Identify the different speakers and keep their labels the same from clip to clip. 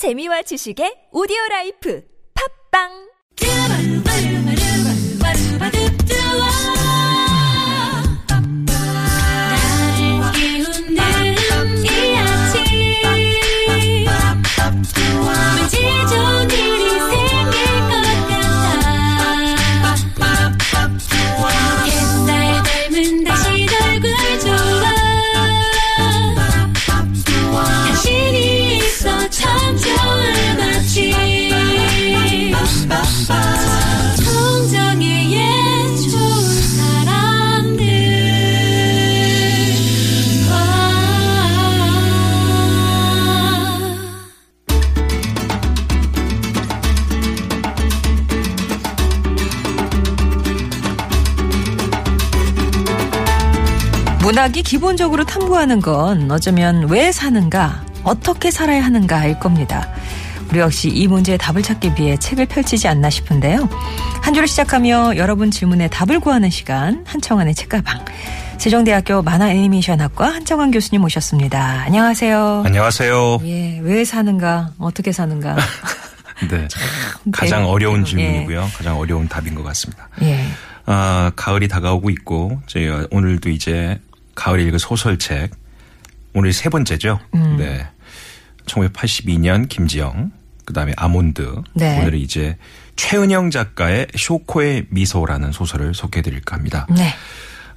Speaker 1: 재미와 지식의 오디오 라이프 팝빵 문학이 기본적으로 탐구하는 건 어쩌면 왜 사는가, 어떻게 살아야 하는가일 겁니다. 우리 역시 이 문제의 답을 찾기 위해 책을 펼치지 않나 싶은데요. 한 주를 시작하며 여러분 질문에 답을 구하는 시간, 한청환의 책가방. 세종대학교 만화 애니메이션학과 한창환 교수님 모셨습니다. 안녕하세요.
Speaker 2: 안녕하세요. 예,
Speaker 1: 왜 사는가, 어떻게 사는가. 네.
Speaker 2: 가장 어려운 예. 질문이고요. 예. 가장 어려운 답인 것 같습니다. 예. 아, 가을이 다가오고 있고, 저희 오늘도 이제 가을 읽은 소설책 오늘 세 번째죠. 음. 네. 1982년 김지영 그다음에 아몬드 네. 오늘은 이제 최은영 작가의 쇼코의 미소라는 소설을 소개해 드릴까 합니다. 네.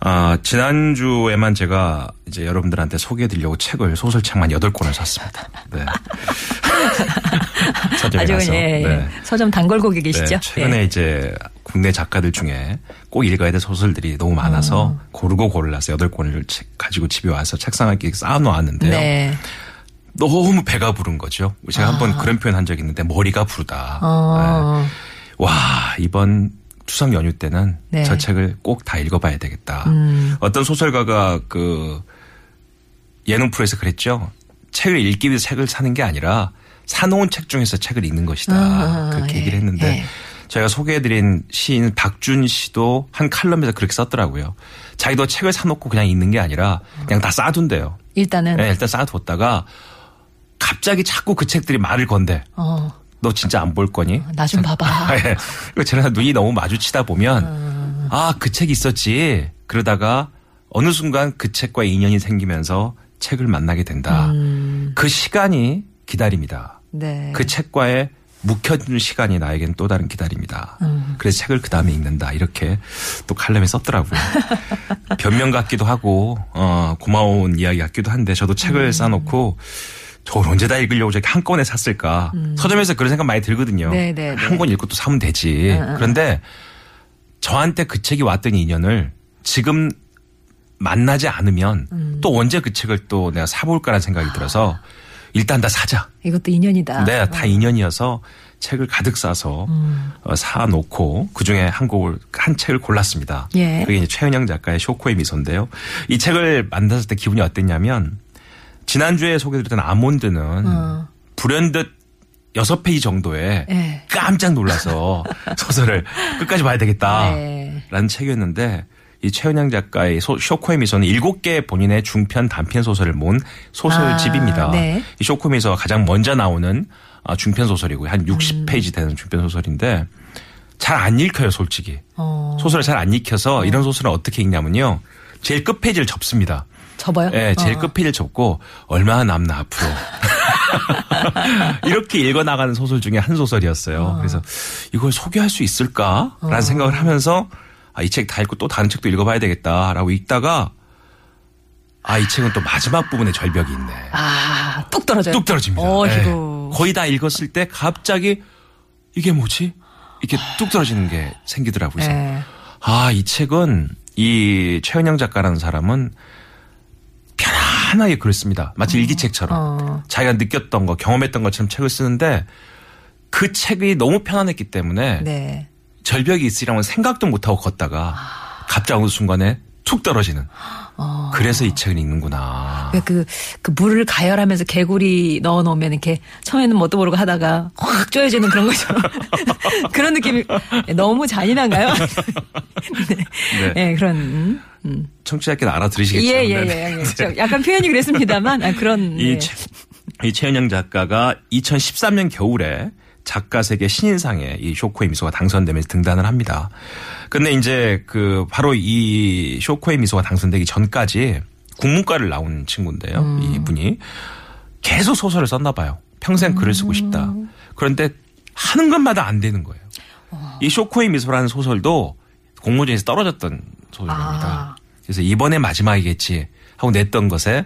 Speaker 2: 아, 지난주에만 제가 이제 여러분들한테 소개해 드리려고 책을 소설책만 8권을 샀습니다.
Speaker 1: 네. 서점에 가서 예, 예. 네. 서점 단골 고객이시죠? 네,
Speaker 2: 최근에 예. 이제 국내 작가들 중에 꼭 읽어야 될 소설들이 너무 많아서 음. 고르고 골라서 8 권을 가지고 집에 와서 책상에 쌓아놓았는데요. 네. 너무 배가 부른 거죠. 제가 아. 한번 그런 표현 한 적이 있는데 머리가 부르다. 어. 네. 와 이번 추석 연휴 때는 네. 저 책을 꼭 다 읽어봐야 되겠다. 음. 어떤 소설가가 그 예능 프로에서 그랬죠. 책을 읽기 위해서 책을 사는 게 아니라 사놓은 책 중에서 책을 읽는 것이다. 아, 그렇게 예, 얘기를 했는데 예. 제가 소개해드린 시인 박준 씨도 한 칼럼에서 그렇게 썼더라고요. 자기도 책을 사놓고 그냥 있는게 아니라 그냥 다쌓아둔대요
Speaker 1: 일단은
Speaker 2: 네, 일단 쌓아뒀다가 갑자기 자꾸 그 책들이 말을 건데. 어. 너 진짜 안 볼 거니? 어,
Speaker 1: 나좀 봐봐.
Speaker 2: 예. 그리고 제가 눈이 너무 마주치다 보면 음. 아그 책 있었지. 그러다가 어느 순간 그 책과 인연이 생기면서 책을 만나게 된다. 음. 그 시간이 기다립니다. 네. 그 책과의 묵혀준 시간이 나에겐 또 다른 기다림이다. 음. 그래서 책을 그 다음에 읽는다. 이렇게 또 칼럼에 썼더라고요. 변명 같기도 하고, 어, 고마운 이야기 같기도 한데 저도 책을 음. 싸놓고 저걸 언제 다 읽으려고 저렇게 한 권에 샀을까. 음. 서점에서 그런 생각 많이 들거든요. 네, 네, 네. 한권 읽고 또 사면 되지. 아, 아, 아, 그런데 저한테 그 책이 왔던 인연을 지금 만나지 않으면 음. 또 언제 그 책을 또 내가 사볼까라는 생각이 들어서 아. 일단 다 사자.
Speaker 1: 이것도 인연이다.
Speaker 2: 네, 다 어. 인연이어서 책을 가득 싸서 음. 어, 사놓고 그 중에 한 곡을 한 책을 골랐습니다. 예. 그게 이제 최은영 작가의 쇼코의 미소인데요. 이 책을 만났을 때 기분이 어땠냐면 지난주에 소개드렸던 아몬드는 어. 불현듯 여섯 페이지 정도에 예. 깜짝 놀라서 소설을 끝까지 봐야 되겠다라는 예. 책이었는데 이 최은양 작가의 소, 쇼코의 미소는 일곱 개 본인의 중편 단편 소설을 모은 소설집입니다. 아, 네. 이 쇼코의 미소가 가장 먼저 나오는 아, 중편 소설이고요. 한 60페이지 음. 되는 중편 소설인데 잘 안 읽혀요, 솔직히. 어. 소설을 잘 안 읽혀서 어. 이런 소설은 어떻게 읽냐면요. 제일 끝 페이지를 접습니다.
Speaker 1: 접어요? 네,
Speaker 2: 제일 어. 끝 페이지를 접고 얼마나 남나 앞으로. 이렇게 읽어 나가는 소설 중에 한 소설이었어요. 어. 그래서 이걸 소개할 수 있을까라는 생각을 하면서 아, 이 책 다 읽고 또 다른 책도 읽어봐야 되겠다라고 읽다가 아, 이 책은 또 마지막 부분에 절벽이 있네.
Speaker 1: 아, 뚝 떨어져요.
Speaker 2: 뚝 떨어집니다. 어이고. 네. 예. 거의 다 읽었을 때 갑자기 이게 뭐지? 이렇게 뚝 떨어지는 게 생기더라고요. 네. 아, 이 책은 이 최은영 작가라는 사람은 편안하게 글을 씁니다. 마치 어. 일기책처럼. 어. 자기가 느꼈던 거, 경험했던 것처럼 책을 쓰는데 그 책이 너무 편안했기 때문에 네. 절벽이 있으리라고 생각도 못하고 걷다가 아. 갑자기 어느 순간에 툭 떨어지는. 어. 그래서 이 책을 읽는구나.
Speaker 1: 그, 그 물을 가열하면서 개구리 넣어 놓으면 이렇게 처음에는 뭣도 모르고 하다가 확 쪼여지는 그런 거죠. 그런 느낌이 너무 잔인한가요? 네. 네. 네.
Speaker 2: 그런. 음, 음, 청취자께서 알아들으시겠죠. 예, 예, 예. 예.
Speaker 1: 네. 약간 표현이 그랬습니다만, 아, 그런. 이, 네. 최,
Speaker 2: 이 최은영 작가가 2013년 겨울에 작가 세계 신인상에 이 쇼코의 미소가 당선되면서 등단을 합니다. 근데 이제 그 바로 이 쇼코의 미소가 당선되기 전까지 국문과를 나온 친구인데요. 음. 이분이 계속 소설을 썼나 봐요. 평생 글을 쓰고 음. 싶다. 그런데 하는 것마다 안 되는 거예요. 이 쇼코의 미소라는 소설도 공모전에서 떨어졌던 소설입니다. 아. 그래서 이번에 마지막이겠지 하고 냈던 것에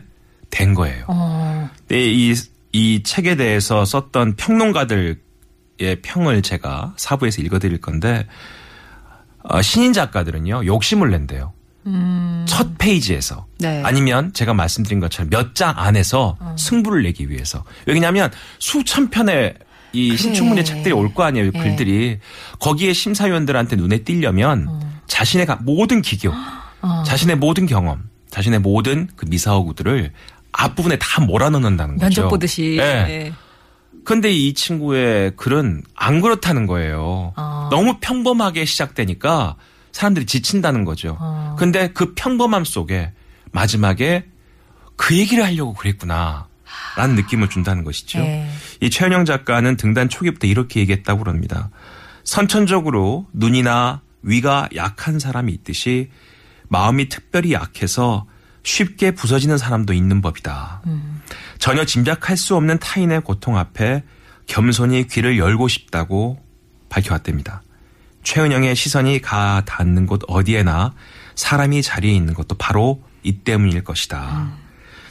Speaker 2: 된 거예요. 어. 근 이, 이 책에 대해서 썼던 평론가들 작가의 평을 제가 사부에서 읽어드릴 건데 어, 신인 작가들은요 욕심을 낸대요. 음. 첫 페이지에서 네. 아니면 제가 말씀드린 것처럼 몇 장 안에서 어. 승부를 내기 위해서 왜냐하면 수천 편의 이 신춘문예 책들이 올 거 아니에요 네. 글들이 거기에 심사위원들한테 눈에 띄려면 어. 자신의 모든 기교, 어. 자신의 모든 경험, 자신의 모든 그 미사어구들을 앞부분에 다 몰아넣는다는 거죠.
Speaker 1: 면접 보듯이. 네. 네.
Speaker 2: 근데 이 친구의 글은 안 그렇다는 거예요. 아. 너무 평범하게 시작되니까 사람들이 지친다는 거죠. 아. 근데 그 평범함 속에 마지막에 그 얘기를 하려고 그랬구나. 라는 느낌을 준다는 것이죠. 네. 이 최현영 작가는 등단 초기부터 이렇게 얘기했다고 그럽니다. 선천적으로 눈이나 위가 약한 사람이 있듯이 마음이 특별히 약해서 쉽게 부서지는 사람도 있는 법이다. 음. 전혀 짐작할 수 없는 타인의 고통 앞에 겸손히 귀를 열고 싶다고 밝혀왔답니다. 최은영의 시선이 가 닿는 곳 어디에나 사람이 자리에 있는 것도 바로 이 때문일 것이다. 음.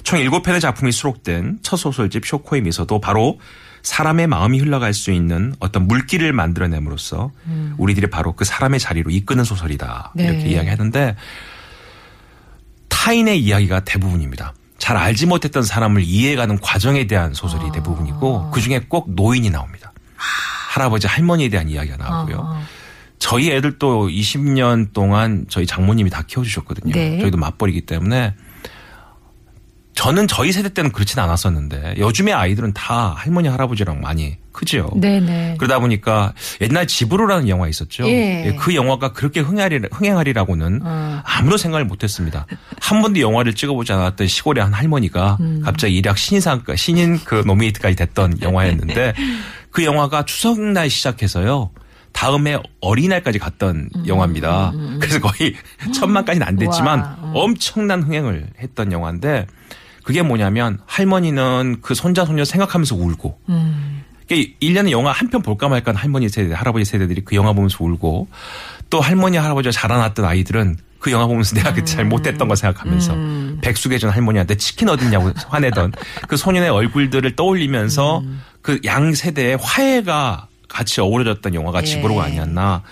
Speaker 2: 총 7편의 작품이 수록된 첫 소설집 쇼코의 미소도 바로 사람의 마음이 흘러갈 수 있는 어떤 물길을 만들어냄으로써 음. 우리들이 바로 그 사람의 자리로 이끄는 소설이다. 네. 이렇게 이야기하는데 타인의 이야기가 대부분입니다. 잘 알지 못했던 사람을 이해해가는 과정에 대한 소설이 아. 대부분이고 그중에 꼭 노인이 나옵니다. 아. 할아버지 할머니에 대한 이야기가 나오고요. 아. 아. 저희 애들도 20년 동안 저희 장모님이 다 키워주셨거든요. 네. 저희도 맞벌이기 때문에 저는 저희 세대 때는 그렇진 않았었는데 요즘에 아이들은 다 할머니 할아버지랑 많이 크죠 네네. 네. 그러다 보니까 옛날 집으로라는 영화 있었죠. 예. 예 그 영화가 그렇게 흥행하리, 라고는 어. 아무런 생각을 못했습니다. 한 번도 영화를 찍어보지 않았던 시골의 한 할머니가 음. 갑자기 일약 신인상 신인 그 노미네이트까지 됐던 영화였는데 그 영화가 추석날 시작해서요. 다음에 어린이날까지 갔던 음, 영화입니다. 음, 음. 그래서 거의 천만까지는 안 됐지만 와, 어. 엄청난 흥행을 했던 영화인데 그게 뭐냐면 할머니는 그 손자 손녀 생각하면서 울고 음. 그러니까 1년에 영화 한 편 볼까 말까 할머니 세대, 할아버지 세대들이 그 영화 보면서 울고 또 할머니, 할아버지가 자라났던 아이들은 그 영화 보면서 내가 그때 잘 못했던 거 생각하면서 음. 백숙에 전 할머니한테 치킨 얻었냐고 화내던 그 소년의 얼굴들을 떠올리면서 음. 그양 세대의 화해가 같이 어우러졌던 영화가 예. 집으로가 아니었나.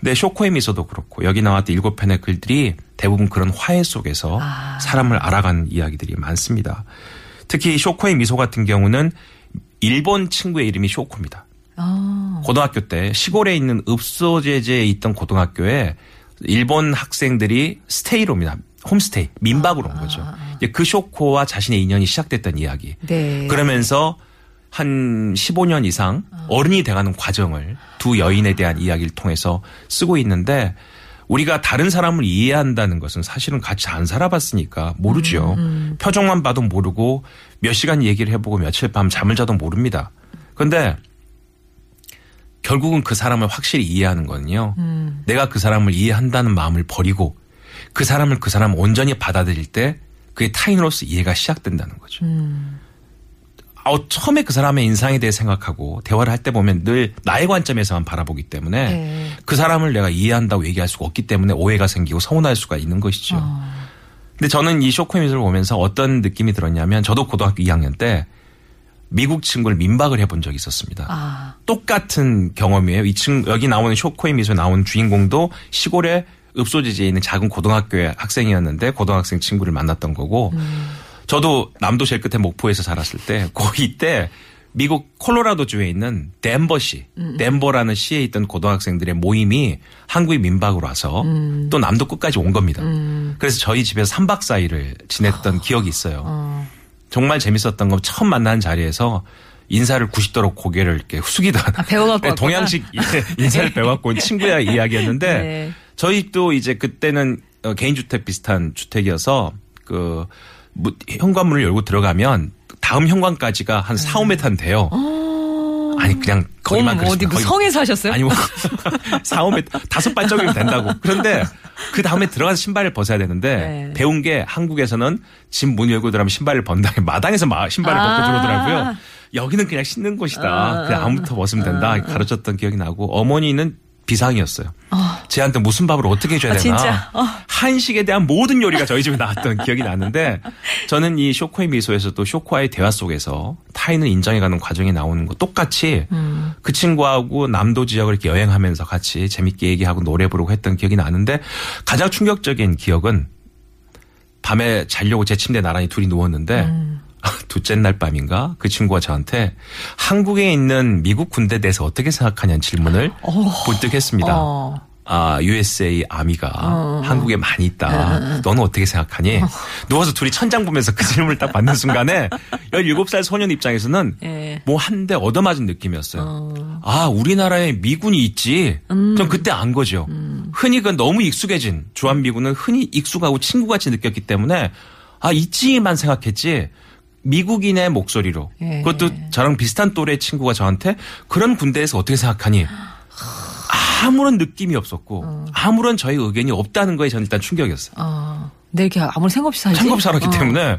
Speaker 2: 근데 네, 쇼코의 미소도 그렇고 여기 나왔던 일곱 편의 글들이 대부분 그런 화해 속에서 아. 사람을 알아간 이야기들이 많습니다. 특히 쇼코의 미소 같은 경우는 일본 친구의 이름이 쇼코입니다. 아. 고등학교 때 시골에 있는 읍소제재에 있던 고등학교에 일본 학생들이 스테이로입니다. 홈스테이 민박으로 온 아, 거죠. 아. 아. 그 쇼코와 자신의 인연이 시작됐던 이야기. 네. 그러면서 한 15년 이상 아. 어른이 돼가는 과정을 두 여인에 대한 이야기를 통해서 쓰고 있는데 우리가 다른 사람을 이해한다는 것은 사실은 같이 안 살아봤으니까 모르죠. 음, 음. 표정만 봐도 모르고 몇 시간 얘기를 해보고 며칠 밤 잠을 자도 모릅니다. 그런데 결국은 그 사람을 확실히 이해하는 거는요. 음. 내가 그 사람을 이해한다는 마음을 버리고 그 사람을 그 사람 온전히 받아들일 때 그게 타인으로서 이해가 시작된다는 거죠. 음. 어, 처음에 그 사람의 인상에 대해 생각하고 대화를 할 때 보면 늘 나의 관점에서만 바라보기 때문에 네. 그 사람을 내가 이해한다고 얘기할 수가 없기 때문에 오해가 생기고 서운할 수가 있는 것이죠. 어. 근데 저는 이 쇼크 의 미술을 보면서 어떤 느낌이 들었냐면 저도 고등학교 2학년 때 미국 친구를 민박을 해본 적이 있었습니다. 아. 똑같은 경험이에요. 이 층 여기 나오는 쇼코의 미소에 나온 주인공도 시골에 읍소지지에 있는 작은 고등학교의 학생이었는데 고등학생 친구를 만났던 거고 음. 저도 남도 제일 끝에 목포에서 살았을 때 고이 때 미국 콜로라도 주에 있는 덴버시, 음. 덴버라는 시에 있던 고등학생들의 모임이 한국의 민박으로 와서 음. 또 남도 끝까지 온 겁니다. 음. 그래서 저희 집에서 3박 4일을 지냈던 어. 기억이 있어요. 어. 정말 재밌었던 건 처음 만난 자리에서 인사를 90도로 고개를 이렇게 숙이던 아, 배워갖고 네, 동양식 네, 인사를 배웠고 친구야 이야기였는데 네. 저희 또 이제 그때는 어, 개인주택 비슷한 주택이어서 그 뭐, 현관문을 열고 들어가면 다음 현관까지가 한 4, 5m는 돼요. 아. 아니 그냥 거기만 그랬어디 그
Speaker 1: 성에 사셨어요?
Speaker 2: 아니 뭐 4, 5m 다섯 발짝이면 된다고. 그런데 그 다음에 들어가서 신발을 벗어야 되는데 네. 배운 게 한국에서는 집 문 열고 들어가면 신발을 번다. 마당에서 신발을 벗고 아~ 들어오더라고요. 여기는 그냥 신는 곳이다. 아~ 그냥 아무부터 벗으면 된다. 아. 가르쳤던 기억이 나고 어머니는 비상이었어요. 어. 쟤한테 무슨 밥을 어떻게 해줘야 아, 되나. 어, 어. 한식에 대한 모든 요리가 저희 집에 나왔던 기억이 나는데 저는 이 쇼코의 미소에서 또 쇼코와의 대화 속에서 타인을 인정해가는 과정이 나오는 거 똑같이 음. 그 친구하고 남도 지역을 이렇게 여행하면서 같이 재밌게 얘기하고 노래 부르고 했던 기억이 나는데 가장 충격적인 기억은 밤에 자려고 제 침대 나란히 둘이 누웠는데 음. 둘째 날 밤인가 그 친구가 저한테 한국에 있는 미국 군대 대해서 어떻게 생각하냐는 질문을 어. 볼뜩했습니다. 어. 아, USA 아미가 어. 한국에 많이 있다. 어. 너는 어떻게 생각하니? 어. 누워서 둘이 천장 보면서 그 질문을 딱 받는 순간에 17살 소년 입장에서는 예. 뭐한 대 얻어맞은 느낌이었어요. 어. 아, 우리나라에 미군이 있지. 음. 전 그때 안 거죠. 음. 흔히 그 너무 익숙해진 주한미군은 흔히 익숙하고 친구같이 느꼈기 때문에 아, 있지만 생각했지. 미국인의 목소리로 예. 그것도 저랑 비슷한 또래 친구가 저한테 그런 군대에서 어떻게 생각하니 아무런 느낌이 없었고 어. 아무런 저희 의견이 없다는 거에 저는 일단 충격이었어요. 어.
Speaker 1: 내게 네, 아무런 생각 없이 살지.
Speaker 2: 생각 없이 살았기 어. 때문에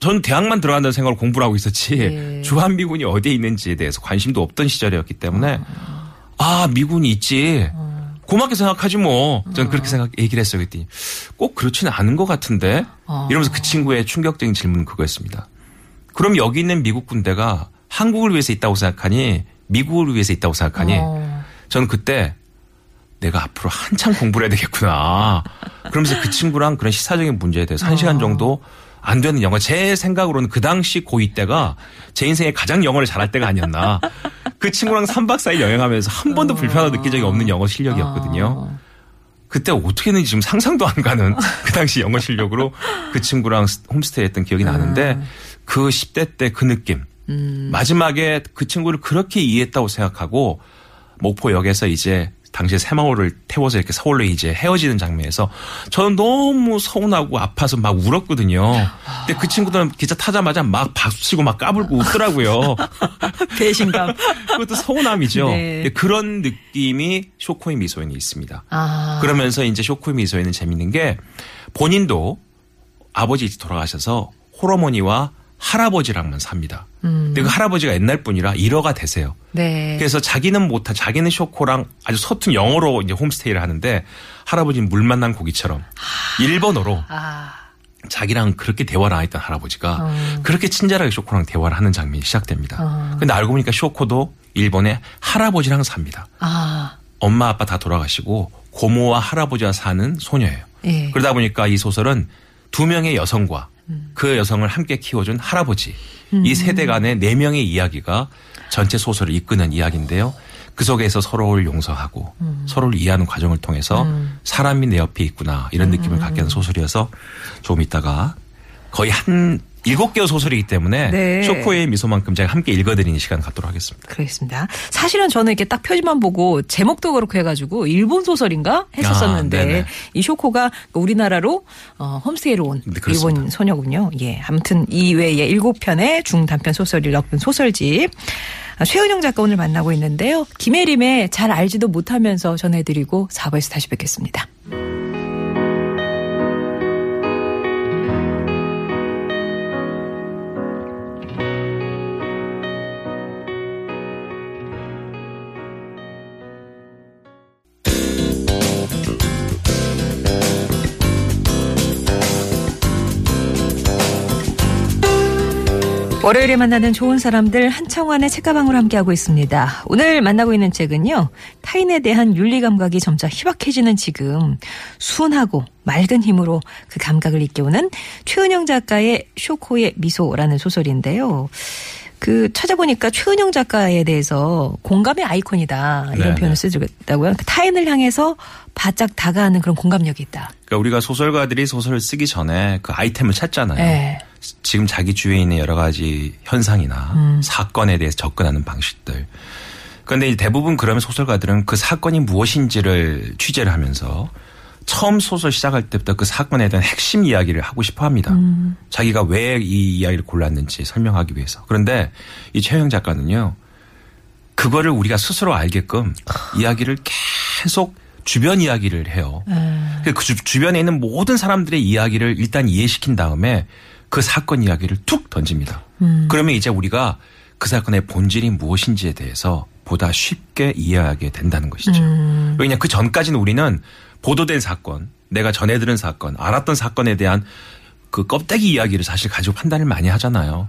Speaker 2: 전 대학만 들어간다는 생각을 공부를 하고 있었지 예. 주한미군이 어디에 있는지에 대해서 관심도 없던 시절이었기 때문에 어. 아 미군이 있지. 어. 고맙게 생각하지 뭐. 저는 전 그렇게 생각 얘기를 했어요. 그랬더니 꼭 그렇지는 않은 것 같은데 아. 이러면서 그 친구의 충격적인 질문은 그거였습니다. 그럼 여기 있는 미국 군대가 한국을 위해서 있다고 생각하니 미국을 위해서 있다고 생각하니 어. 저는 그때 내가 앞으로 한참 공부를 해야 되겠구나. 그러면서 그 친구랑 그런 시사적인 문제에 대해서 한 시간 어. 정도 안 되는 영어제 생각으로는 그 당시 고2 때가 제 인생에 가장 영어를 잘할 때가 아니었나. 그 친구랑 3박 4일 여행하면서 한 번도 어. 불편하다 느낀 적이 없는 영어 실력이었거든요. 어. 그때 어떻게 했는지 지금 상상도 안 가는 그 당시 영어 실력으로 그 친구랑 홈스테이 했던 기억이 음. 나는데 그 10대 때 그 느낌. 음. 마지막에 그 친구를 그렇게 이해했다고 생각하고 목포역에서 이제 당시에 새마을을 태워서 이렇게 서울로 이제 헤어지는 장면에서 저는 너무 서운하고 아파서 막 울었거든요. 근데 그 친구들은 기차 타자마자 막 박수치고 막 까불고 웃더라고요.
Speaker 1: 배신감.
Speaker 2: 그것도 서운함이죠. 네. 그런 느낌이 쇼코의 미소에는 있습니다. 아. 그러면서 이제 쇼코의 미소에는 재밌는 게 본인도 아버지 돌아가셔서 호러머니와 할아버지랑만 삽니다. 음. 근데 그 할아버지가 옛날 분이라 1어가 되세요. 네. 그래서 자기는 못한 자기는 쇼코랑 아주 서툰 영어로 이제 홈스테이를 하는데 할아버지는 물 만난 고기처럼 아. 일본어로 아. 자기랑 그렇게 대화를 안 했던 할아버지가 어. 그렇게 친절하게 쇼코랑 대화를 하는 장면이 시작됩니다. 어. 근데 알고 보니까 쇼코도 일본의 할아버지랑 삽니다. 아. 엄마 아빠 다 돌아가시고 고모와 할아버지와 사는 소녀예요. 예. 그러다 보니까 이 소설은 두 명의 여성과 그 여성을 함께 키워준 할아버지 음. 이 세대 간의 네 명의 이야기가 전체 소설을 이끄는 이야기인데요. 그 속에서 서로를 용서하고 음. 서로를 이해하는 과정을 통해서 음. 사람이 내 옆에 있구나 이런 느낌을 갖게 하는 음. 소설이어서 조금 이따가 거의 한 일곱 개의 소설이기 때문에 네. 쇼코의 미소만큼 제가 함께 읽어드리는 시간 갖도록 하겠습니다.
Speaker 1: 그렇습니다. 사실은 저는 이렇게 딱 표지만 보고 제목도 그렇고 해가지고 일본 소설인가 했었었는데 아, 이 쇼코가 우리나라로 어, 홈스테이로 온 네, 일본 소녀군요. 예, 아무튼 이 외에 일곱 편의 중단편 소설이 엮은 소설집. 아, 최은영 작가 오늘 만나고 있는데요. 김혜림의 잘 알지도 못하면서 전해드리고 4부에서 다시 뵙겠습니다. 월요일에 만나는 좋은 사람들 한창원의 책가방으로 함께하고 있습니다. 오늘 만나고 있는 책은요. 타인에 대한 윤리 감각이 점차 희박해지는 지금 순하고 맑은 힘으로 그 감각을 일깨우는 최은영 작가의 쇼코의 미소라는 소설인데요. 그 찾아보니까 최은영 작가에 대해서 공감의 아이콘이다 이런 네네. 표현을 네. 쓰더다고요그 타인을 향해서 바짝 다가가는 그런 공감력이 있다.
Speaker 2: 그러니까 우리가 소설가들이 소설을 쓰기 전에 그 아이템을 찾잖아요. 네. 지금 자기 주위에 있는 여러 가지 현상이나 음. 사건에 대해서 접근하는 방식들. 그런데 대부분 그러면 소설가들은 그 사건이 무엇인지를 취재를 하면서 처음 소설 시작할 때부터 그 사건에 대한 핵심 이야기를 하고 싶어 합니다. 음. 자기가 왜 이 이야기를 골랐는지 설명하기 위해서. 그런데 이 최영 작가는요, 그거를 우리가 스스로 알게끔 이야기를 계속 주변 이야기를 해요. 음. 그 주, 주변에 있는 모든 사람들의 이야기를 일단 이해시킨 다음에 그 사건 이야기를 툭 던집니다. 음. 그러면 이제 우리가 그 사건의 본질이 무엇인지에 대해서 보다 쉽게 이해하게 된다는 것이죠. 음. 왜냐 그 전까지는 우리는 보도된 사건, 내가 전해 들은 사건, 알았던 사건에 대한 그 껍데기 이야기를 사실 가지고 판단을 많이 하잖아요.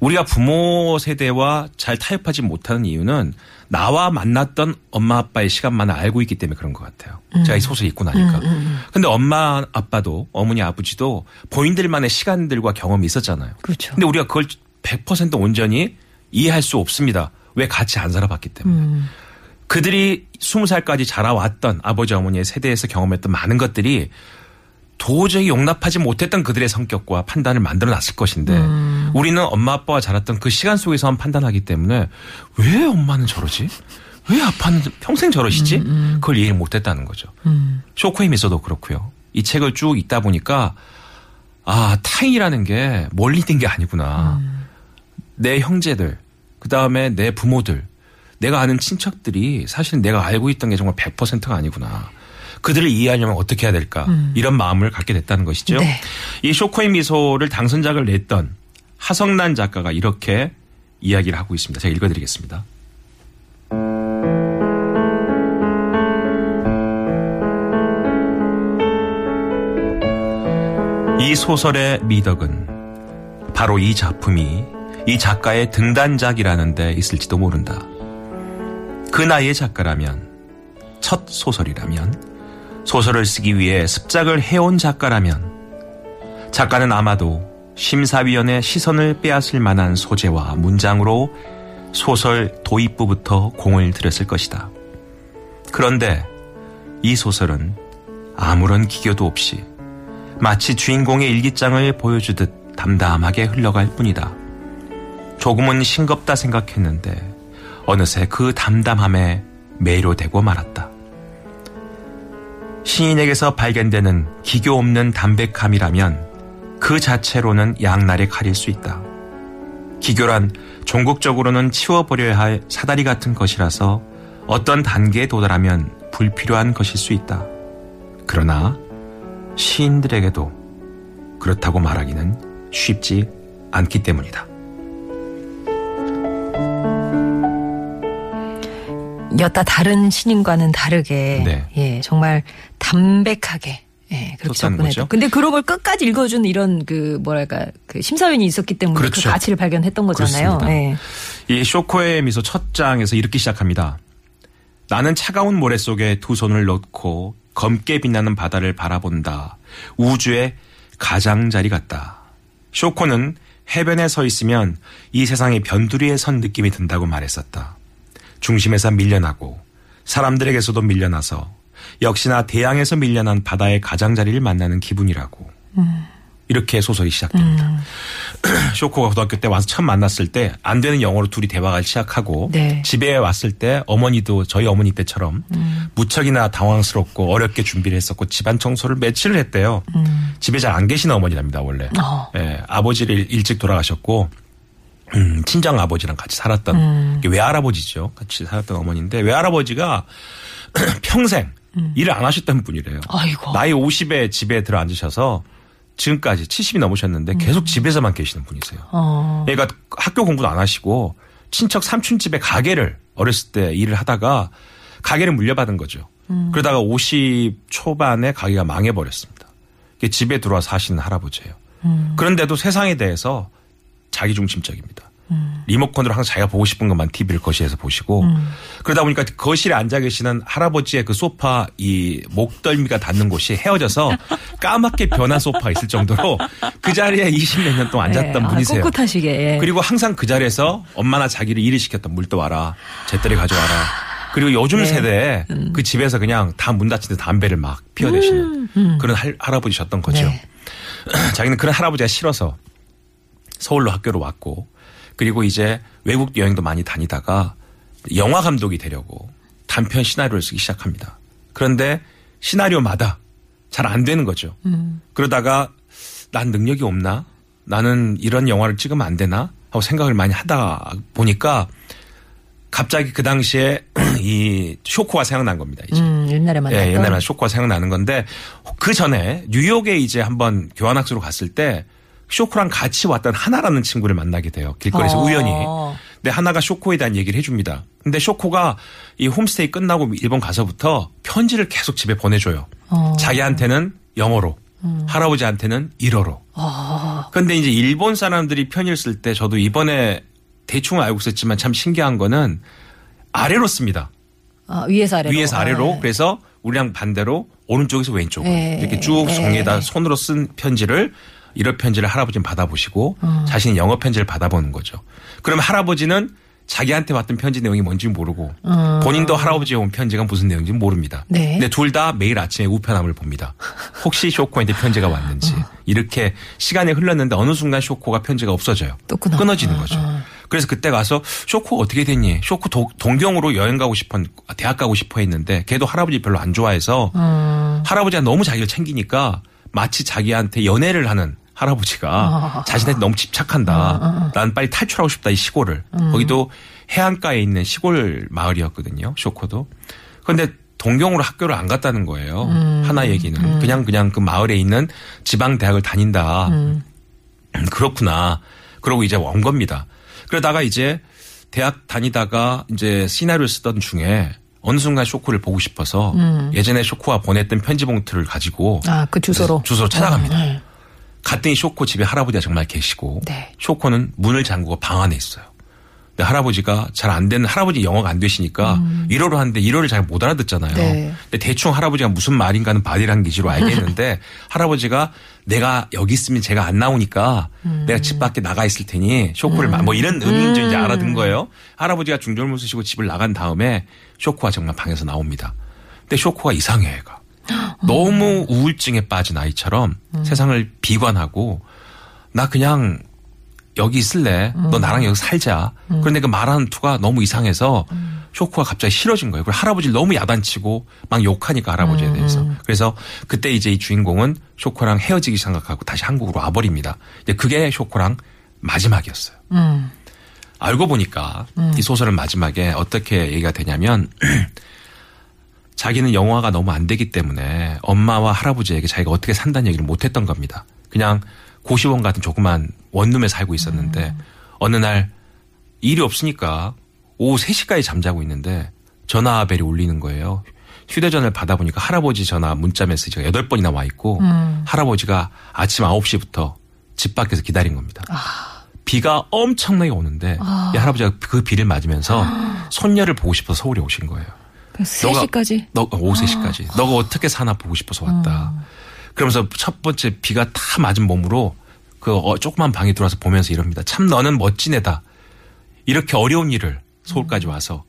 Speaker 2: 우리가 부모 세대와 잘 타협하지 못하는 이유는 나와 만났던 엄마 아빠의 시간만을 알고 있기 때문에 그런 것 같아요. 음. 제가 이 소설 읽고 나니까. 음, 음, 음, 근데 엄마 아빠도 어머니 아버지도 본인들만의 시간들과 경험이 있었잖아요. 그렇죠. 근데 우리가 그걸 100% 온전히 이해할 수 없습니다. 왜 같이 안 살아봤기 때문에. 음. 그들이 20살까지 자라왔던 아버지 어머니의 세대에서 경험했던 많은 것들이 도저히 용납하지 못했던 그들의 성격과 판단을 만들어 놨을 것인데 음. 우리는 엄마 아빠와 자랐던 그 시간 속에서만 판단하기 때문에 왜 엄마는 저러지? 왜 아빠는 평생 저러시지? 음, 음. 그걸 이해를 못했다는 거죠. 음. 쇼크임에서도 그렇고요. 이 책을 쭉 읽다 보니까 아 타인이라는 게 멀리 된게 아니구나. 음. 내 형제들 그 다음에 내 부모들 내가 아는 친척들이 사실 내가 알고 있던 게 정말 100%가 아니구나. 그들을 이해하려면 어떻게 해야 될까 음. 이런 마음을 갖게 됐다는 것이죠. 네. 이 쇼코의 미소를 당선작을 냈던 하성난 작가가 이렇게 이야기를 하고 있습니다. 제가 읽어드리겠습니다. 이 소설의 미덕은 바로 이 작품이 이 작가의 등단작이라는 데 있을지도 모른다. 그 나이의 작가라면, 첫 소설이라면, 소설을 쓰기 위해 습작을 해온 작가라면 작가는 아마도 심사위원의 시선을 빼앗을 만한 소재와 문장으로 소설 도입부부터 공을 들였을 것이다. 그런데 이 소설은 아무런 기교도 없이 마치 주인공의 일기장을 보여주듯 담담하게 흘러갈 뿐이다. 조금은 싱겁다 생각했는데 어느새 그 담담함에 매료되고 말았다. 신인에게서 발견되는 기교 없는 담백함이라면 그 자체로는 양날의 칼일 수 있다. 기교란 종국적으로는 치워버려야 할 사다리 같은 것이라서 어떤 단계에 도달하면 불필요한 것일 수 있다. 그러나 시인들에게도 그렇다고 말하기는 쉽지 않기 때문이다.
Speaker 1: 여타 다른 신인과는 다르게 네. 예 정말 담백하게 예 그렇게 접근했죠. 근데 그런 걸 끝까지 읽어준 이런 그 뭐랄까 그 심사위원이 있었기 때문에 그 그렇죠. 그 가치를 발견했던 거잖아요. 예.
Speaker 2: 이 쇼코의 미소 첫 장에서 이렇게 시작합니다. 나는 차가운 모래 속에 두 손을 넣고 검게 빛나는 바다를 바라본다. 우주의 가장자리 같다. 쇼코는 해변에 서 있으면 이 세상이 변두리에 선 느낌이 든다고 말했었다. 중심에서 밀려나고 사람들에게서도 밀려나서 역시나 대양에서 밀려난 바다의 가장자리를 만나는 기분이라고 음. 이렇게 소설이 시작됩니다. 음. 쇼코가 고등학교 때 와서 처음 만났을 때 안 되는 영어로 둘이 대화를 시작하고 네. 집에 왔을 때 어머니도 저희 어머니 때처럼 음. 무척이나 당황스럽고 어렵게 준비를 했었고 집안 청소를 며칠을 했대요. 음. 집에 잘 안 계시는 어머니랍니다 원래. 어. 예, 아버지를 일찍 돌아가셨고 음, 친정 아버지랑 같이 살았던 음. 외할아버지죠. 같이 살았던 어머니인데 외할아버지가 평생 음. 일을 안 하셨던 분이래요. 아이고. 나이 50에 집에 들어 앉으셔서 지금까지 70이 넘으셨는데 음. 계속 집에서만 계시는 분이세요. 어. 그러니까 학교 공부도 안 하시고 친척 삼촌 집에 가게를 어렸을 때 일을 하다가 가게를 물려받은 거죠. 음. 그러다가 50 초반에 가게가 망해버렸습니다. 집에 들어와서 하시는 할아버지예요. 음. 그런데도 세상에 대해서 자기중심적입니다. 음. 리모컨으로 항상 자기가 보고 싶은 것만 TV를 거실에서 보시고 음. 그러다 보니까 거실에 앉아 계시는 할아버지의 그 소파 이 목덜미가 닿는 곳이 헤어져서 까맣게 변한 소파 있을 정도로 그 자리에 20몇 년 동안 네. 앉았던 네. 분이세요. 아,
Speaker 1: 꿋꿋하시게.
Speaker 2: 예. 그리고 항상 그 자리에서 엄마나 자기를 일을 시켰던 물도 와라. 재떨이 가져와라. 그리고 요즘 네. 세대에 음. 그 집에서 그냥 다 문 닫힌 데 담배를 막 피워내시는 음, 음. 그런 할, 할아버지셨던 거죠. 네. 자기는 그런 할아버지가 싫어서 서울로 학교로 왔고 그리고 이제 외국 여행도 많이 다니다가 영화 감독이 되려고 단편 시나리오를 쓰기 시작합니다. 그런데 시나리오마다 잘 안 되는 거죠. 음. 그러다가 난 능력이 없나? 나는 이런 영화를 찍으면 안 되나? 하고 생각을 많이 하다 보니까 갑자기 그 당시에 이 쇼코가 생각난 겁니다. 이제 음,
Speaker 1: 옛날에 만났
Speaker 2: 예, 옛날에 쇼코가 생각나는 건데 그 전에 뉴욕에 이제 한번 교환학수로 갔을 때 쇼코랑 같이 왔던 하나라는 친구를 만나게 돼요. 길거리에서 어. 우연히. 근데 하나가 쇼코에 대한 얘기를 해줍니다. 근데 쇼코가 이 홈스테이 끝나고 일본 가서부터 편지를 계속 집에 보내줘요. 어. 자기한테는 영어로. 음. 할아버지한테는 일어로. 어. 근데 이제 일본 사람들이 편의를쓸 때 저도 이번에 대충 알고 있었지만 참 신기한 거는 아래로 씁니다.
Speaker 1: 아, 위에서 아래로.
Speaker 2: 위에서 아래로. 아. 네. 그래서 우리랑 반대로 오른쪽에서 왼쪽으로 에이. 네. 이렇게 쭉 네. 종이에다 손으로 쓴 편지를 이런 편지를 할아버지는 받아보시고 어. 자신이 영어 편지를 받아보는 거죠. 그러면 할아버지는 자기한테 왔던 편지 내용이 뭔지 모르고 어. 본인도 할아버지에 온 편지가 무슨 내용인지 모릅니다. 네. 근데 둘 다 매일 아침에 우편함을 봅니다. 혹시 쇼코한테 편지가 왔는지 어. 이렇게 시간이 흘렀는데 어느 순간 쇼코가 편지가 없어져요. 끊어지는 어, 거죠. 어. 그래서 그때 가서 쇼코 어떻게 됐니? 쇼코 도, 동경으로 여행 가고 싶은 대학 가고 싶어 했는데 걔도 할아버지 별로 안 좋아해서 어. 할아버지가 너무 자기를 챙기니까 마치 자기한테 연애를 하는 할아버지가 어. 자신한테 너무 집착한다. 아, 아, 난 빨리 탈출하고 싶다 이 시골을. 음. 거기도 해안가에 있는 시골 마을이었거든요. 쇼코도. 그런데 동경으로 학교를 안 갔다는 거예요. 음. 하나 얘기는 음. 그냥 그냥 그 마을에 있는 지방 대학을 다닌다. 음. 음, 그렇구나. 그러고 이제 온 겁니다. 그러다가 이제 대학 다니다가 이제 시나리오를 쓰던 중에 어느 순간 쇼코를 보고 싶어서 음. 예전에 쇼코와 보냈던 편지 봉투를 가지고 아,
Speaker 1: 그 주소로
Speaker 2: 주소로 찾아갑니다. 아, 갔더니 쇼코 집에 할아버지가 정말 계시고 네. 쇼코는 문을 잠그고 방 안에 있어요. 근데 할아버지가 잘 안 되는 할아버지 영어가 안 되시니까 음. 1호를 하는데 1호를 잘 못 알아듣잖아요. 네. 근데 대충 할아버지가 무슨 말인가는 바디랑 기지로 알겠는데 할아버지가 내가 여기 있으면 제가 안 나오니까 음. 내가 집 밖에 나가 있을 테니 쇼코를 음. 뭐 이런 의미인지 음. 알아듣는 거예요. 할아버지가 중절모 쓰시고 집을 나간 다음에 쇼코가 정말 방에서 나옵니다. 근데 쇼코가 이상해 얘가. 너무 우울증에 빠진 아이처럼 음. 세상을 비관하고 나 그냥 여기 있을래. 음. 너 나랑 여기 살자. 음. 그런데 그 말하는 투가 너무 이상해서 음. 쇼크가 갑자기 싫어진 거예요. 그리고 할아버지를 너무 야단치고 막 욕하니까 할아버지에 음, 대해서. 음. 그래서 그때 이제 이 주인공은 쇼크랑 헤어지기 생각하고 다시 한국으로 와버립니다. 근데 그게 쇼크랑 마지막이었어요. 알고 보니까 이 소설은 마지막에 어떻게 얘기가 되냐면 자기는 영화가 너무 안 되기 때문에 엄마와 할아버지에게 자기가 어떻게 산다는 얘기를 못 했던 겁니다. 그냥 고시원 같은 조그만 원룸에 살고 있었는데 음. 어느 날 일이 없으니까 오후 3시까지 잠자고 있는데 전화벨이 울리는 거예요. 휴대전화를 받아보니까 할아버지 전화 문자 메시지가 8번이나 와 있고 음. 할아버지가 아침 9시부터 집 밖에서 기다린 겁니다. 아. 비가 엄청나게 오는데 아. 이 할아버지가 그 비를 맞으면서 아. 손녀를 보고 싶어서 서울에 오신 거예요.
Speaker 1: 그래 3시까지? 너 오후
Speaker 2: 3시까지. 아. 너가 어떻게 사나 보고 싶어서 왔다. 아. 그러면서 첫 번째 비가 다 맞은 몸으로 그 어, 조그만 방에 들어와서 보면서 이럽니다. 참 너는 멋진 애다. 이렇게 어려운 일을 서울까지 음. 와서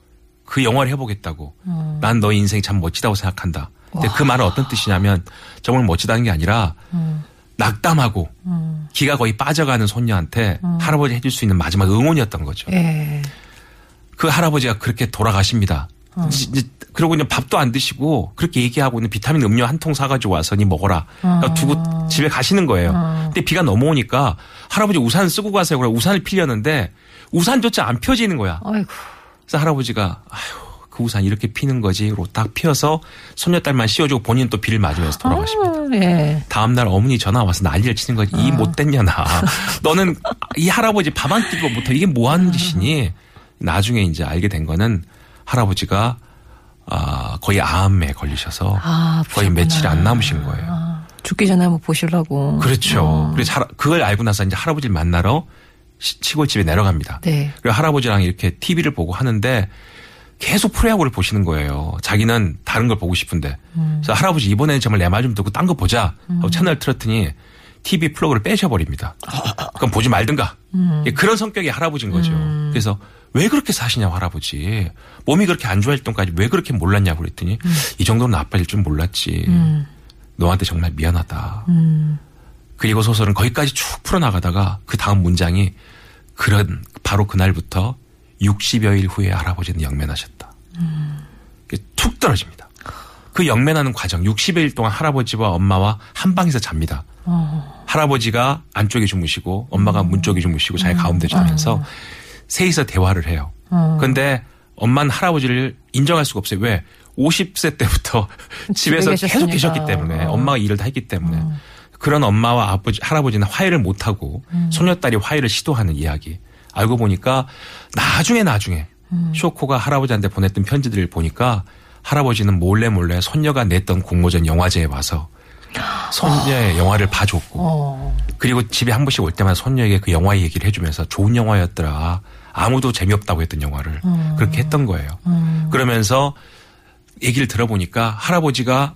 Speaker 2: 그 영화를 해보겠다고. 음. 어. 난너 인생이 참 멋지다고 생각한다. 근데 그 와. 그 말은 어떤 뜻이냐면 정말 멋지다는 게 아니라 음. 낙담하고 음. 기가 거의 빠져가는 손녀한테 음. 할아버지 해줄 수 있는 마지막 응원이었던 거죠. 예. 그 할아버지가 그렇게 돌아가십니다. 어. 이제 그러고 이제 밥도 안 드시고 그렇게 얘기하고 있는 비타민 음료 한 통 사가지고 와서 니 먹어라. 그 두고 집에 가시는 거예요. 어. 근데 비가 넘어오니까 할아버지 우산 쓰고 가세요. 그래 우산을 피려는데 우산조차 안 펴지는 거야. 어이구. 그래서 할아버지가 아휴 그 우산 이렇게 피는 거지로 딱 피어서 손녀딸만 씌워주고 본인 또 비를 맞으면서 돌아가십니다. 아, 예. 다음날 어머니 전화 와서 난리를 치는 거지. 아. 이못됐냐나 너는 이 할아버지 밥안 끼고 못해. 이게 뭐 하는 짓이니? 나중에 이제 알게 된 거는 할아버지가 아, 거의 암에 걸리셔서 아, 거의 며칠 안 남으신 거예요. 아,
Speaker 1: 죽기 전에 한번 보시려고.
Speaker 2: 그렇죠. 어. 그래서 그걸 알고 나서 이제 할아버지를 만나러 시골집에 내려갑니다. 네. 그리고 할아버지랑 이렇게 TV를 보고 하는데 계속 프로야구를 보시는 거예요. 자기는 다른 걸 보고 싶은데. 음. 그래서 할아버지 이번에는 정말 내 말 좀 듣고 딴 거 보자. 음. 채널 틀었더니 TV 플러그를 빼셔버립니다. 그럼 보지 말든가. 음. 예, 그런 성격이 할아버지인 거죠. 음. 그래서 왜 그렇게 사시냐 할아버지 몸이 그렇게 안 좋아질 때까지 왜 그렇게 몰랐냐고 그랬더니 음. 이 정도는 나빠질 줄 몰랐지 음. 너한테 정말 미안하다 음. 그리고 소설은 거기까지 쭉 풀어나가다가 그 다음 문장이 그런 바로 그날부터 60여일 후에 할아버지는 영면하셨다 음. 툭 떨어집니다 그 영면하는 과정 60여일 동안 할아버지와 엄마와 한 방에서 잡니다 어. 할아버지가 안쪽에 주무시고 엄마가 문 쪽에 주무시고 자기 음. 가운데 자면서 셋이서 대화를 해요. 음. 근데 엄마는 할아버지를 인정할 수가 없어요. 왜? 50세 때부터 집에서 계속 계셨기 때문에 어. 엄마가 일을 다 했기 때문에 어. 그런 엄마와 아버지, 할아버지는 화해를 못하고 음. 소녀딸이 화해를 시도하는 이야기. 알고 보니까 나중에 나중에 음. 쇼코가 할아버지한테 보냈던 편지들을 보니까 할아버지는 몰래 몰래 손녀가 냈던 공모전 영화제에 와서 손녀의 어. 영화를 봐줬고 어. 그리고 집에 한 번씩 올 때마다 손녀에게 그 영화 얘기를 해주면서 좋은 영화였더라 아무도 재미없다고 했던 영화를 음. 그렇게 했던 거예요. 음. 그러면서 얘기를 들어보니까 할아버지가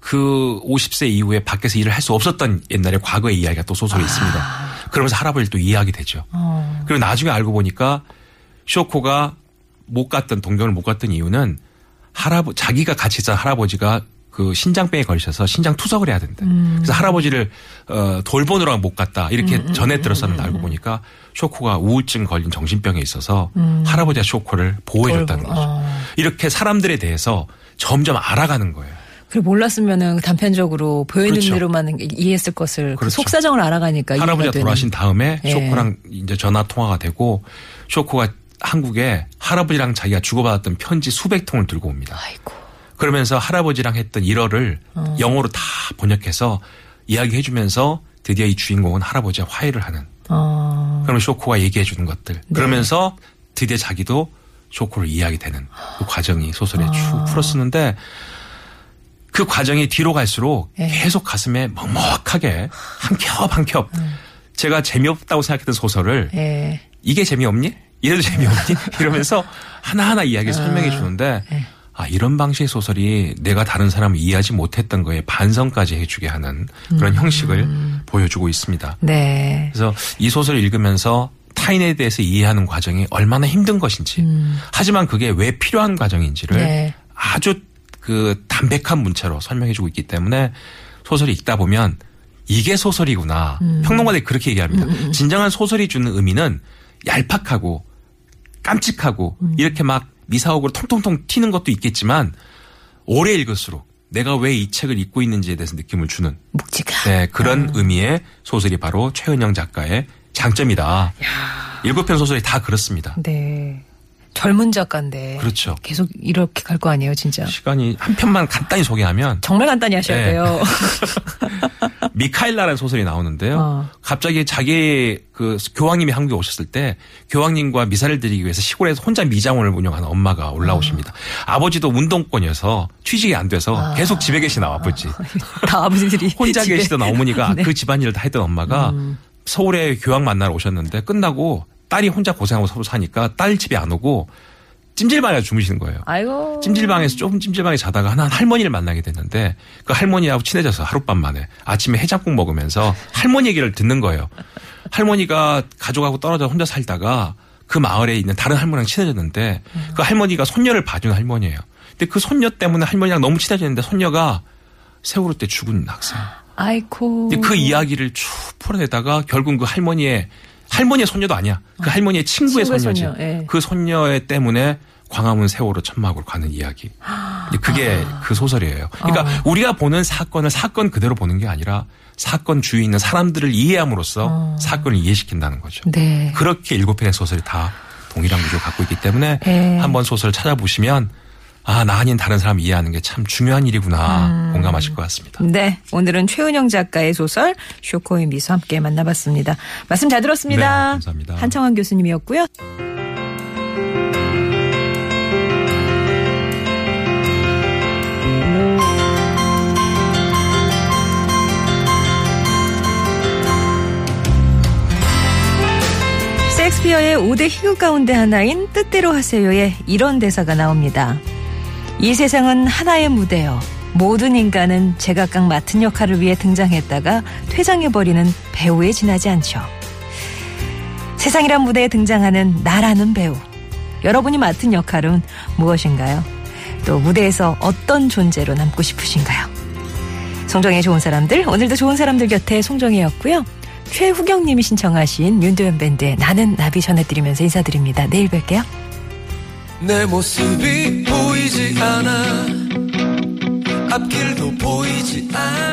Speaker 2: 그 50세 이후에 밖에서 일을 할 수 없었던 옛날의 과거의 이야기가 또 소설에 아. 있습니다. 그러면서 할아버지를 또 이해하게 되죠. 어. 그리고 나중에 알고 보니까 쇼코가 못 갔던 동경을 못 갔던 이유는 할아버 자기가 같이 있던 할아버지가 그 신장병에 걸려서 신장 투석을 해야 된다. 음. 그래서 할아버지를 어 돌보느라 못 갔다 이렇게 음. 음 전해 음, 들었었는데 음, 알고 보니까 쇼코가 우울증 걸린 정신병에 있어서 음. 할아버지가 쇼코를 보호해줬다는 거죠. 아. 이렇게 사람들에 대해서 점점 알아가는 거예요.
Speaker 1: 그리고 몰랐으면은 단편적으로 보여주는 그렇죠. 대로만 이해했을 것을 그 그렇죠. 그 속사정을 알아가니까
Speaker 2: 할아버지가 돌아가신 다음에 예. 쇼코랑 이제 전화 통화가 되고 쇼코가 한국에 할아버지랑 자기가 주고받았던 편지 수백 통을 들고 옵니다. 아이고. 그러면서 할아버지랑 했던 일어를 어. 영어로 다 번역해서 이야기해 주면서 드디어 이 주인공은 할아버지와 화해를 하는. 어. 그러면 쇼코가 얘기해 주는 것들. 네. 그러면서 드디어 자기도 쇼코를 이해하게 되는 그 과정이 소설에 아. 쭉 풀었었는데 그 과정이 뒤로 갈수록 네. 계속 가슴에 먹먹하게 한 겹 한 겹. 음. 제가 재미없다고 생각했던 소설을 네. 이게 재미없니? 이래도 재미없니? 이러면서 하나하나 이야기 를 아. 설명해 주는데 네. 아, 이런 방식의 소설이 내가 다른 사람을 이해하지 못했던 거에 반성까지 해주게 하는 그런 음. 형식을 보여주고 있습니다. 네. 그래서 이 소설을 읽으면서 타인에 대해서 이해하는 과정이 얼마나 힘든 것인지, 음. 하지만 그게 왜 필요한 과정인지를 네. 아주 그 담백한 문체로 설명해주고 있기 때문에 소설을 읽다 보면 이게 소설이구나. 음. 평론가들이 그렇게 얘기합니다. 음, 음, 음. 진정한 소설이 주는 의미는 얄팍하고 깜찍하고 이렇게 막 미사옥으로 통통통 튀는 것도 있겠지만 오래 읽을수록 내가 왜 이 책을 읽고 있는지에 대해서 느낌을 주는
Speaker 1: 묵직한
Speaker 2: 네, 그런 아. 의미의 소설이 바로 최은영 작가의 장점이다. 야. 7편 소설이 다 그렇습니다. 네.
Speaker 1: 젊은 작가인데 그렇죠. 계속 이렇게 갈 거 아니에요, 진짜.
Speaker 2: 시간이 한 편만 간단히 소개하면
Speaker 1: 정말 간단히 하셔야 네. 돼요.
Speaker 2: 미카일라라는 소설이 나오는데요. 어. 갑자기 자기 그 교황님이 한국에 오셨을 때 교황님과 미사를 드리기 위해서 시골에서 혼자 미장원을 운영하는 엄마가 올라오십니다. 어. 아버지도 운동권이어서 취직이 안 돼서 아. 계속 집에 계시나 아버지.
Speaker 1: 아, 다 아버지들이
Speaker 2: 혼자 집에. 계시던 어머니가 네. 그 집안일을 다 했던 엄마가 음. 서울에 교황 만나러 오셨는데 끝나고 딸이 혼자 고생하고 서로 사니까 딸 집에 안 오고 찜질방에 주무시는 거예요. 아이고. 찜질방에서 조금 찜질방에 자다가 하나 할머니를 만나게 됐는데 그 할머니하고 친해져서 하룻밤 만에 아침에 해장국 먹으면서 할머니 얘기를 듣는 거예요. 할머니가 가족하고 떨어져 혼자 살다가 그 마을에 있는 다른 할머니랑 친해졌는데 음. 그 할머니가 손녀를 봐주는 할머니예요. 근데 그 손녀 때문에 할머니랑 너무 친해졌는데 손녀가 세월호 때 죽은 낙생
Speaker 1: 아이고.
Speaker 2: 그 이야기를 쭉 풀어내다가 결국 그 할머니의 할머니의 손녀도 아니야. 그 아, 할머니의 친구의, 친구의 손녀지. 손녀, 예. 그 손녀 때문에 광화문 세월호 천막으로 가는 이야기. 그게 아. 그 소설이에요. 그러니까 아. 우리가 보는 사건을 사건 그대로 보는 게 아니라 사건 주위에 있는 사람들을 이해함으로써 아. 사건을 이해시킨다는 거죠. 네. 그렇게 일곱 편의 소설이 다 동일한 구조를 갖고 있기 때문에 네. 한번 소설을 찾아보시면 아, 나 아닌 다른 사람 이해하는 게 참 중요한 일이구나 음. 공감하실 것 같습니다.
Speaker 1: 네. 오늘은 최은영 작가의 소설 쇼코의 미소 함께 만나봤습니다. 말씀 잘 들었습니다. 네, 감사합니다. 한창환 교수님이었고요. 셰스피어의 5대 희극 가운데 하나인 뜻대로 하세요에 이런 대사가 나옵니다. 이 세상은 하나의 무대요. 모든 인간은 제각각 맡은 역할을 위해 등장했다가 퇴장해버리는 배우에 지나지 않죠. 세상이란 무대에 등장하는 나라는 배우. 여러분이 맡은 역할은 무엇인가요? 또 무대에서 어떤 존재로 남고 싶으신가요? 송정의 좋은 사람들, 오늘도 좋은 사람들 곁에 송정혜였고요. 최후경님이 신청하신 윤도현 밴드의 나는 나비 전해드리면서 인사드립니다. 내일 뵐게요. 내 모습이 보이지 않아 앞길도 보이지 않아